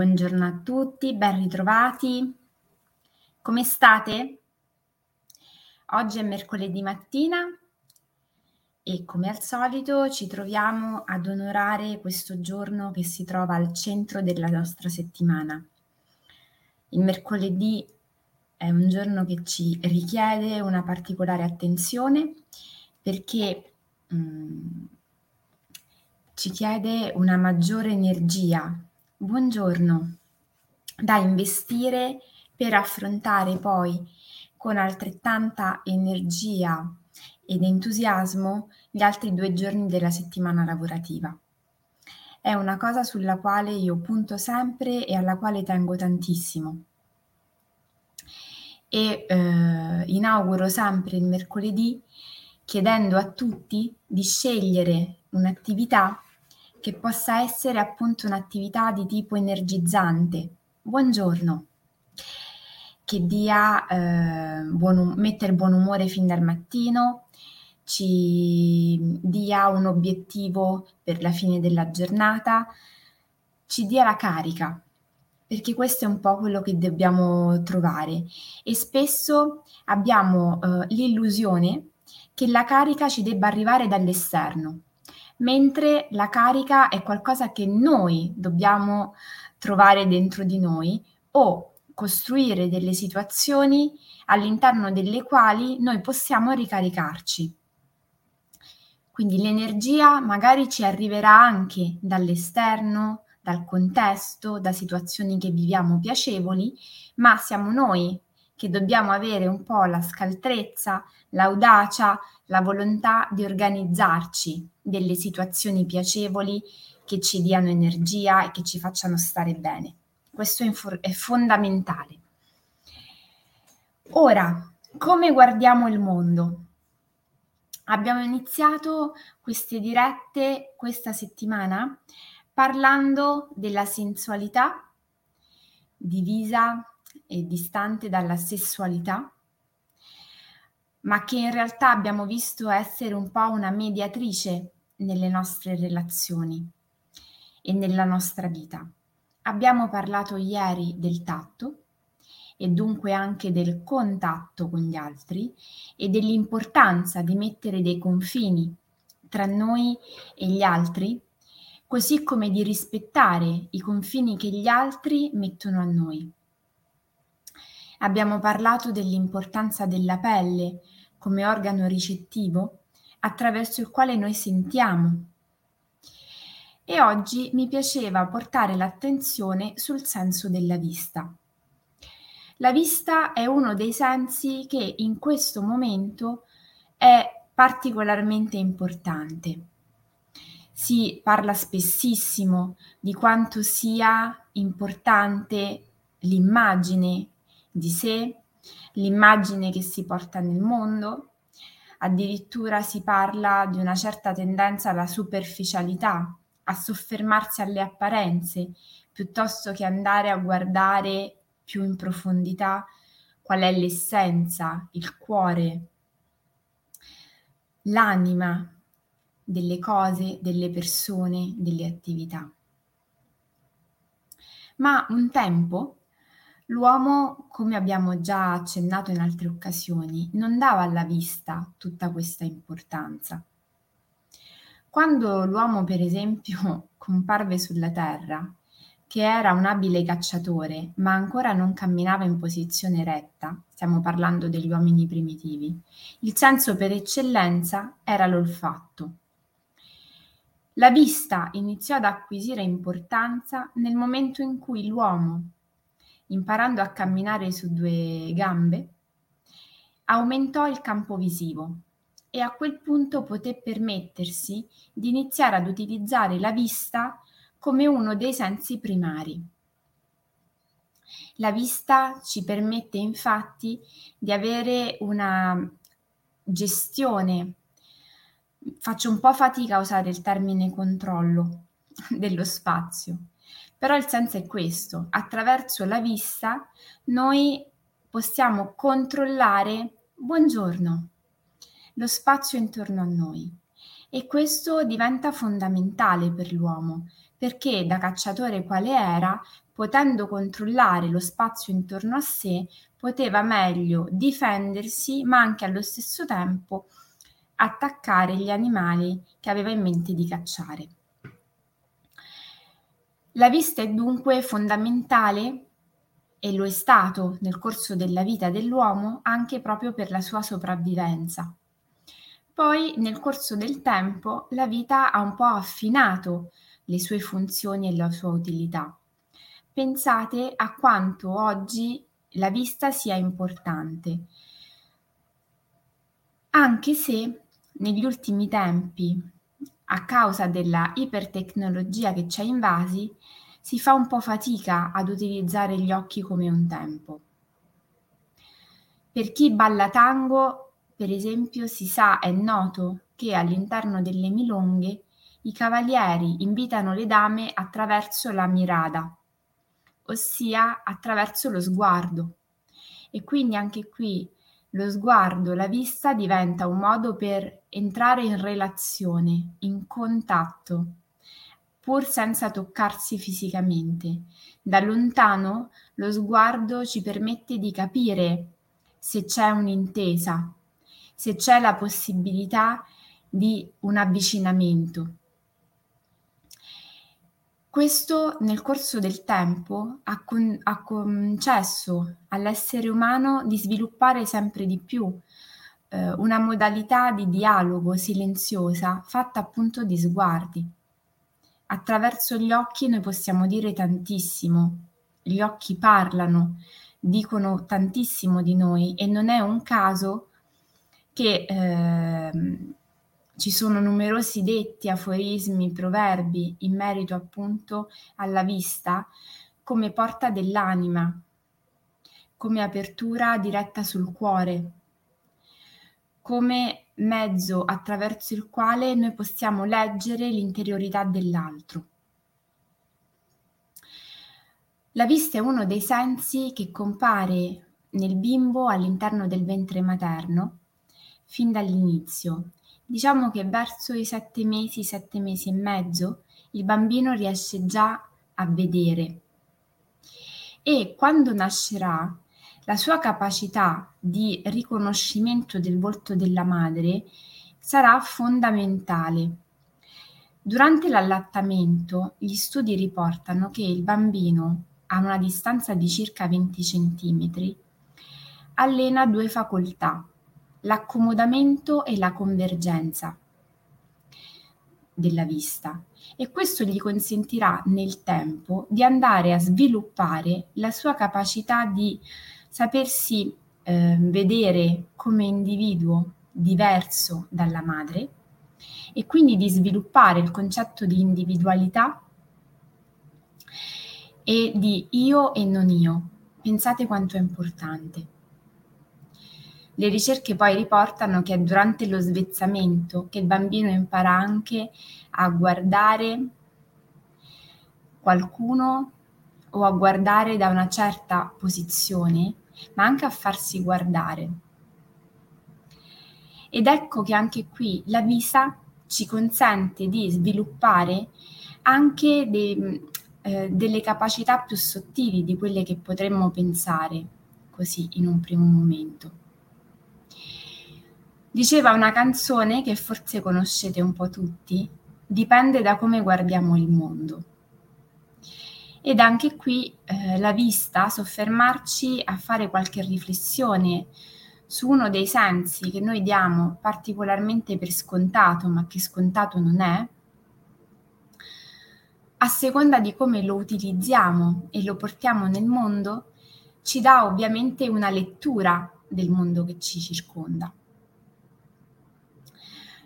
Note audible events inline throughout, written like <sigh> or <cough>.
Buongiorno a tutti, ben ritrovati. Come state? Oggi è mercoledì mattina e come al solito ci troviamo ad onorare questo giorno che si trova al centro della nostra settimana. Il mercoledì è un giorno che ci richiede una particolare attenzione perché mh, mm, ci chiede una maggiore energia. Buongiorno, da investire per affrontare poi con altrettanta energia ed entusiasmo gli altri due giorni della settimana lavorativa. È una cosa sulla quale io punto sempre e alla quale tengo tantissimo. E eh, inauguro sempre il mercoledì chiedendo a tutti di scegliere un'attività che possa essere appunto un'attività di tipo energizzante. Buongiorno, che dia, eh, buon, metta il buon umore fin dal mattino, ci dia un obiettivo per la fine della giornata, ci dia la carica, perché questo è un po' quello che dobbiamo trovare. E spesso abbiamo eh, l'illusione che la carica ci debba arrivare dall'esterno, mentre la carica è qualcosa che noi dobbiamo trovare dentro di noi o costruire delle situazioni all'interno delle quali noi possiamo ricaricarci. Quindi l'energia magari ci arriverà anche dall'esterno, dal contesto, da situazioni che viviamo piacevoli, ma siamo noi che dobbiamo avere un po' la scaltrezza, l'audacia, la volontà di organizzarci delle situazioni piacevoli che ci diano energia e che ci facciano stare bene. Questo è, fondamentale. Ora, come guardiamo il mondo? Abbiamo iniziato queste dirette questa settimana parlando della sensualità divisa e distante dalla sessualità, ma che in realtà abbiamo visto essere un po' una mediatrice nelle nostre relazioni e nella nostra vita. Abbiamo parlato ieri del tatto e dunque anche del contatto con gli altri e dell'importanza di mettere dei confini tra noi e gli altri, così come di rispettare i confini che gli altri mettono a noi. Abbiamo parlato dell'importanza della pelle come organo ricettivo attraverso il quale noi sentiamo. E oggi mi piaceva portare l'attenzione sul senso della vista. La vista è uno dei sensi che in questo momento è particolarmente importante. Si parla spessissimo di quanto sia importante l'immagine di sé, l'immagine che si porta nel mondo, addirittura si parla di una certa tendenza alla superficialità, a soffermarsi alle apparenze, piuttosto che andare a guardare più in profondità qual è l'essenza, il cuore, l'anima delle cose, delle persone, delle attività. Ma un tempo l'uomo, come abbiamo già accennato in altre occasioni, non dava alla vista tutta questa importanza. Quando l'uomo, per esempio, <laughs> comparve sulla Terra, che era un abile cacciatore, ma ancora non camminava in posizione retta, stiamo parlando degli uomini primitivi, il senso per eccellenza era l'olfatto. La vista iniziò ad acquisire importanza nel momento in cui l'uomo, imparando a camminare su due gambe, aumentò il campo visivo e a quel punto poté permettersi di iniziare ad utilizzare la vista come uno dei sensi primari. La vista ci permette infatti di avere una gestione, faccio un po' fatica a usare il termine controllo <laughs> dello spazio, però il senso è questo, attraverso la vista noi possiamo controllare, buongiorno, lo spazio intorno a noi e questo diventa fondamentale per l'uomo perché da cacciatore quale era potendo controllare lo spazio intorno a sé, poteva meglio difendersi, ma anche allo stesso tempo attaccare gli animali che aveva in mente di cacciare. La vista è dunque fondamentale e lo è stato nel corso della vita dell'uomo anche proprio per la sua sopravvivenza. Poi nel corso del tempo la vita ha un po' affinato le sue funzioni e la sua utilità. Pensate a quanto oggi la vista sia importante, anche se negli ultimi tempi, a causa della ipertecnologia che ci ha invasi, si fa un po' fatica ad utilizzare gli occhi come un tempo. Per chi balla tango, per esempio, si sa, è noto che all'interno delle milonghe i cavalieri invitano le dame attraverso la mirada, ossia attraverso lo sguardo. E quindi anche qui lo sguardo, la vista diventa un modo per entrare in relazione, in contatto pur senza toccarsi fisicamente. Da lontano lo sguardo ci permette di capire se c'è un'intesa, se c'è la possibilità di un avvicinamento. Questo nel corso del tempo ha, con, ha concesso all'essere umano di sviluppare sempre di più eh, una modalità di dialogo silenziosa fatta appunto di sguardi. Attraverso gli occhi noi possiamo dire tantissimo, gli occhi parlano, dicono tantissimo di noi e non è un caso che eh, ci sono numerosi detti, aforismi, proverbi in merito appunto alla vista come porta dell'anima, come apertura diretta sul cuore, come mezzo attraverso il quale noi possiamo leggere l'interiorità dell'altro. La vista è uno dei sensi che compare nel bimbo all'interno del ventre materno fin dall'inizio. Diciamo che verso i sette mesi, sette mesi e mezzo, il bambino riesce già a vedere e quando nascerà la sua capacità di riconoscimento del volto della madre sarà fondamentale. Durante l'allattamento gli studi riportano che il bambino a una distanza di circa 20 cm allena due facoltà, l'accomodamento e la convergenza della vista e questo gli consentirà nel tempo di andare a sviluppare la sua capacità di sapersi eh, vedere come individuo diverso dalla madre e quindi di sviluppare il concetto di individualità e di io e non io. Pensate quanto è importante. Le ricerche poi riportano che è durante lo svezzamento che il bambino impara anche a guardare qualcuno o a guardare da una certa posizione ma anche a farsi guardare. Ed ecco che anche qui la vista ci consente di sviluppare anche dei, eh, delle capacità più sottili di quelle che potremmo pensare così in un primo momento. Diceva una canzone che forse conoscete un po' tutti, dipende da come guardiamo il mondo ed anche qui eh, la vista, soffermarci a fare qualche riflessione su uno dei sensi che noi diamo particolarmente per scontato, ma che scontato non è, a seconda di come lo utilizziamo e lo portiamo nel mondo, ci dà ovviamente una lettura del mondo che ci circonda.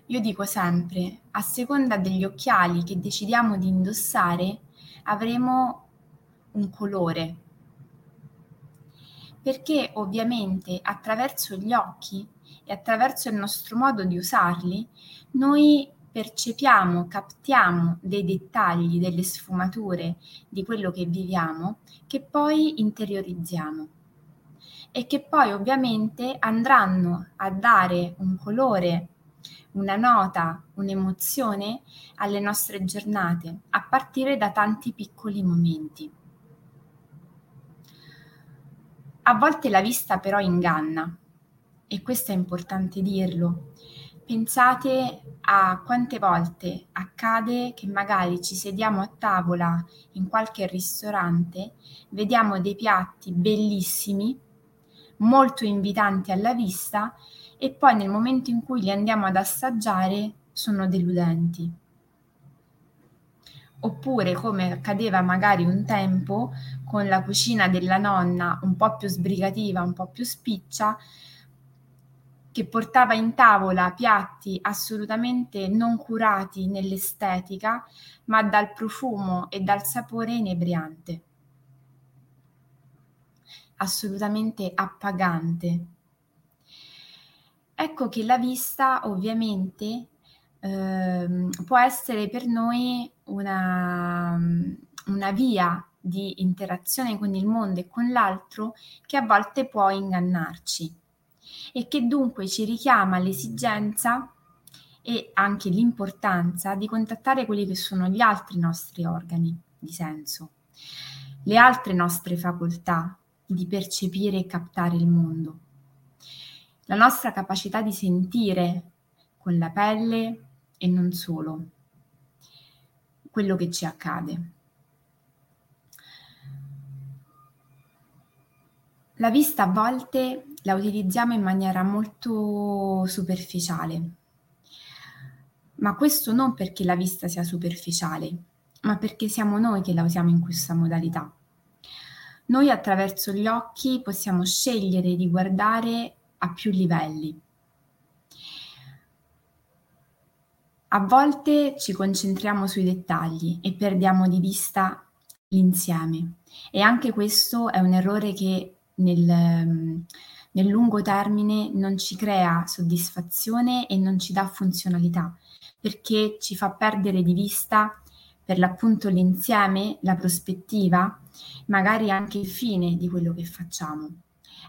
Io dico sempre, a seconda degli occhiali che decidiamo di indossare, avremo un colore. Perché ovviamente attraverso gli occhi e attraverso il nostro modo di usarli, noi percepiamo, captiamo dei dettagli, delle sfumature di quello che viviamo che poi interiorizziamo e che poi ovviamente andranno a dare un colore, una nota, un'emozione alle nostre giornate a partire da tanti piccoli momenti. A volte la vista però inganna e questo è importante dirlo. Pensate a quante volte accade che magari ci sediamo a tavola in qualche ristorante, vediamo dei piatti bellissimi, molto invitanti alla vista e poi nel momento in cui li andiamo ad assaggiare sono deludenti. Oppure come accadeva magari un tempo con la cucina della nonna un po' più sbrigativa, un po' più spiccia, che portava in tavola piatti assolutamente non curati nell'estetica, ma dal profumo e dal sapore inebriante. Assolutamente appagante. Ecco che la vista ovviamente ehm, può essere per noi una, una via di interazione con il mondo e con l'altro che a volte può ingannarci e che dunque ci richiama l'esigenza e anche l'importanza di contattare quelli che sono gli altri nostri organi di senso, le altre nostre facoltà di percepire e captare il mondo, la nostra capacità di sentire con la pelle e non solo quello che ci accade. La vista a volte la utilizziamo in maniera molto superficiale, ma questo non perché la vista sia superficiale, ma perché siamo noi che la usiamo in questa modalità. Noi attraverso gli occhi possiamo scegliere di guardare a più livelli. A volte ci concentriamo sui dettagli e perdiamo di vista l'insieme e anche questo è un errore che nel, nel lungo termine non ci crea soddisfazione e non ci dà funzionalità perché ci fa perdere di vista per l'appunto l'insieme, la prospettiva, magari anche il fine di quello che facciamo.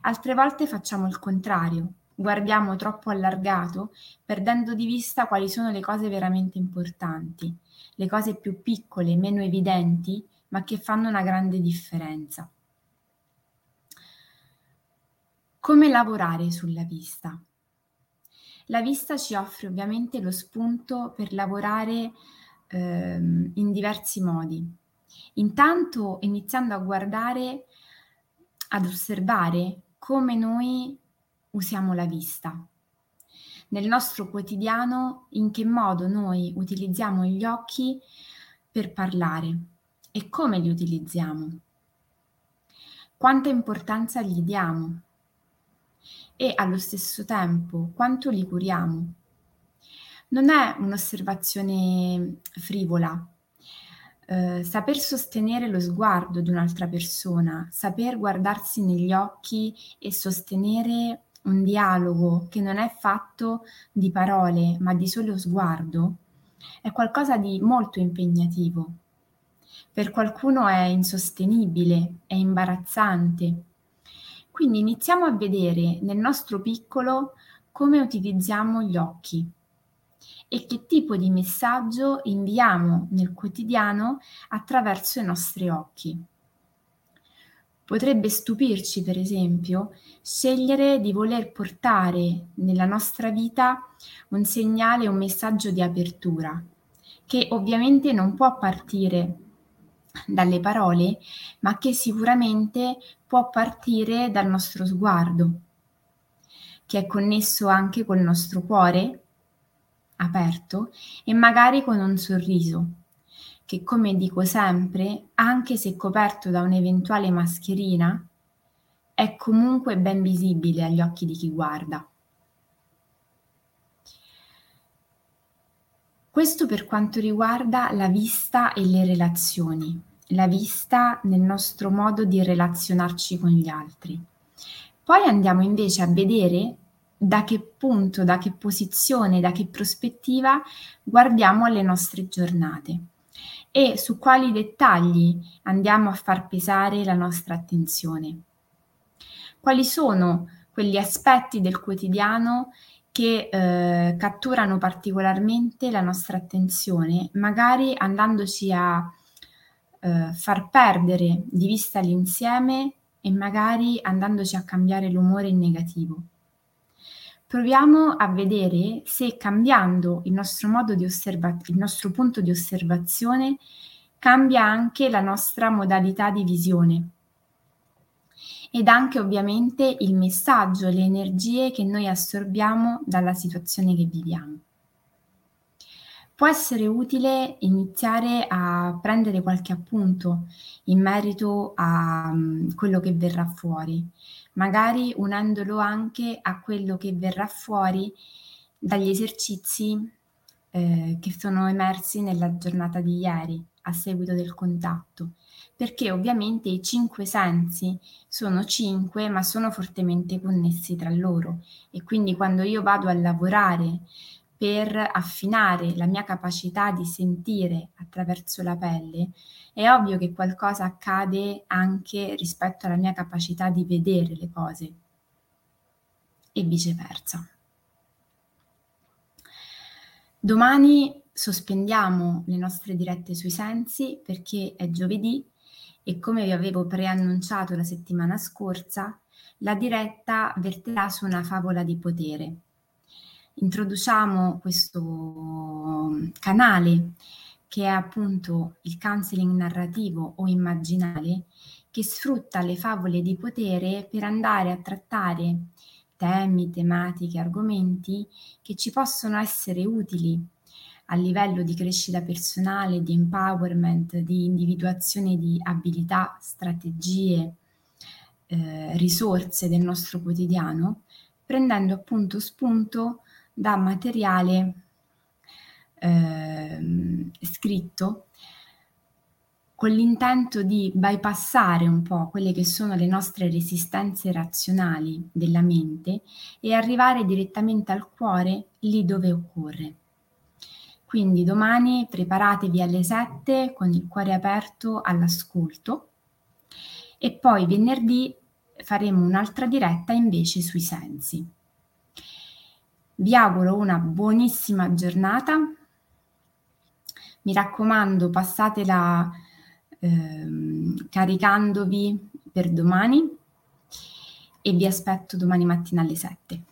Altre volte facciamo il contrario, guardiamo troppo allargato, perdendo di vista quali sono le cose veramente importanti, le cose più piccole, meno evidenti, ma che fanno una grande differenza. Come lavorare sulla vista? La vista ci offre ovviamente lo spunto per lavorare ehm, in diversi modi. Intanto iniziando a guardare, ad osservare come noi usiamo la vista. Nel nostro quotidiano, in che modo noi utilizziamo gli occhi per parlare e come li utilizziamo. Quanta importanza gli diamo e allo stesso tempo quanto li curiamo. Non è un'osservazione frivola. Eh, saper sostenere lo sguardo di un'altra persona, saper guardarsi negli occhi e sostenere un dialogo che non è fatto di parole ma di solo sguardo, è qualcosa di molto impegnativo. Per qualcuno è insostenibile, è imbarazzante. Quindi iniziamo a vedere nel nostro piccolo come utilizziamo gli occhi e che tipo di messaggio inviamo nel quotidiano attraverso i nostri occhi. Potrebbe stupirci, per esempio, scegliere di voler portare nella nostra vita un segnale, un messaggio di apertura, che ovviamente non può partire dalle parole, ma che sicuramente può partire dal nostro sguardo, che è connesso anche col nostro cuore aperto e magari con un sorriso che come dico sempre, anche se coperto da un'eventuale mascherina, è comunque ben visibile agli occhi di chi guarda. Questo per quanto riguarda la vista e le relazioni, la vista nel nostro modo di relazionarci con gli altri. Poi andiamo invece a vedere da che punto, da che posizione, da che prospettiva guardiamo le nostre giornate e su quali dettagli andiamo a far pesare la nostra attenzione. Quali sono quegli aspetti del quotidiano che eh, catturano particolarmente la nostra attenzione, magari andandoci a eh, far perdere di vista l'insieme e magari andandoci a cambiare l'umore in negativo. Proviamo a vedere se cambiando il nostro osserva- il nostro punto di osservazione cambia anche la nostra modalità di visione ed anche ovviamente il messaggio, le energie che noi assorbiamo dalla situazione che viviamo. Può essere utile iniziare a prendere qualche appunto in merito a um, quello che verrà fuori, magari unendolo anche a quello che verrà fuori dagli esercizi eh, che sono emersi nella giornata di ieri a seguito del contatto. Perché ovviamente i cinque sensi sono cinque, ma sono fortemente connessi tra loro. E quindi quando io vado a lavorare per affinare la mia capacità di sentire attraverso la pelle, è ovvio che qualcosa accade anche rispetto alla mia capacità di vedere le cose e viceversa. Domani sospendiamo le nostre dirette sui sensi perché è giovedì e come vi avevo preannunciato la settimana scorsa, la diretta verterà su una favola di potere. Introduciamo questo canale che è appunto il counseling narrativo o immaginale che sfrutta le favole di potere per andare a trattare temi, tematiche, argomenti che ci possono essere utili a livello di crescita personale, di empowerment, di individuazione di abilità, strategie, eh, risorse del nostro quotidiano, prendendo appunto spunto da materiale eh, scritto con l'intento di bypassare un po' quelle che sono le nostre resistenze razionali della mente e arrivare direttamente al cuore lì dove occorre. Quindi domani preparatevi alle 7 con il cuore aperto all'ascolto e poi venerdì faremo un'altra diretta invece sui sensi. Vi auguro una buonissima giornata. Mi raccomando, passatela ehm, caricandovi per domani e vi aspetto domani mattina alle 7.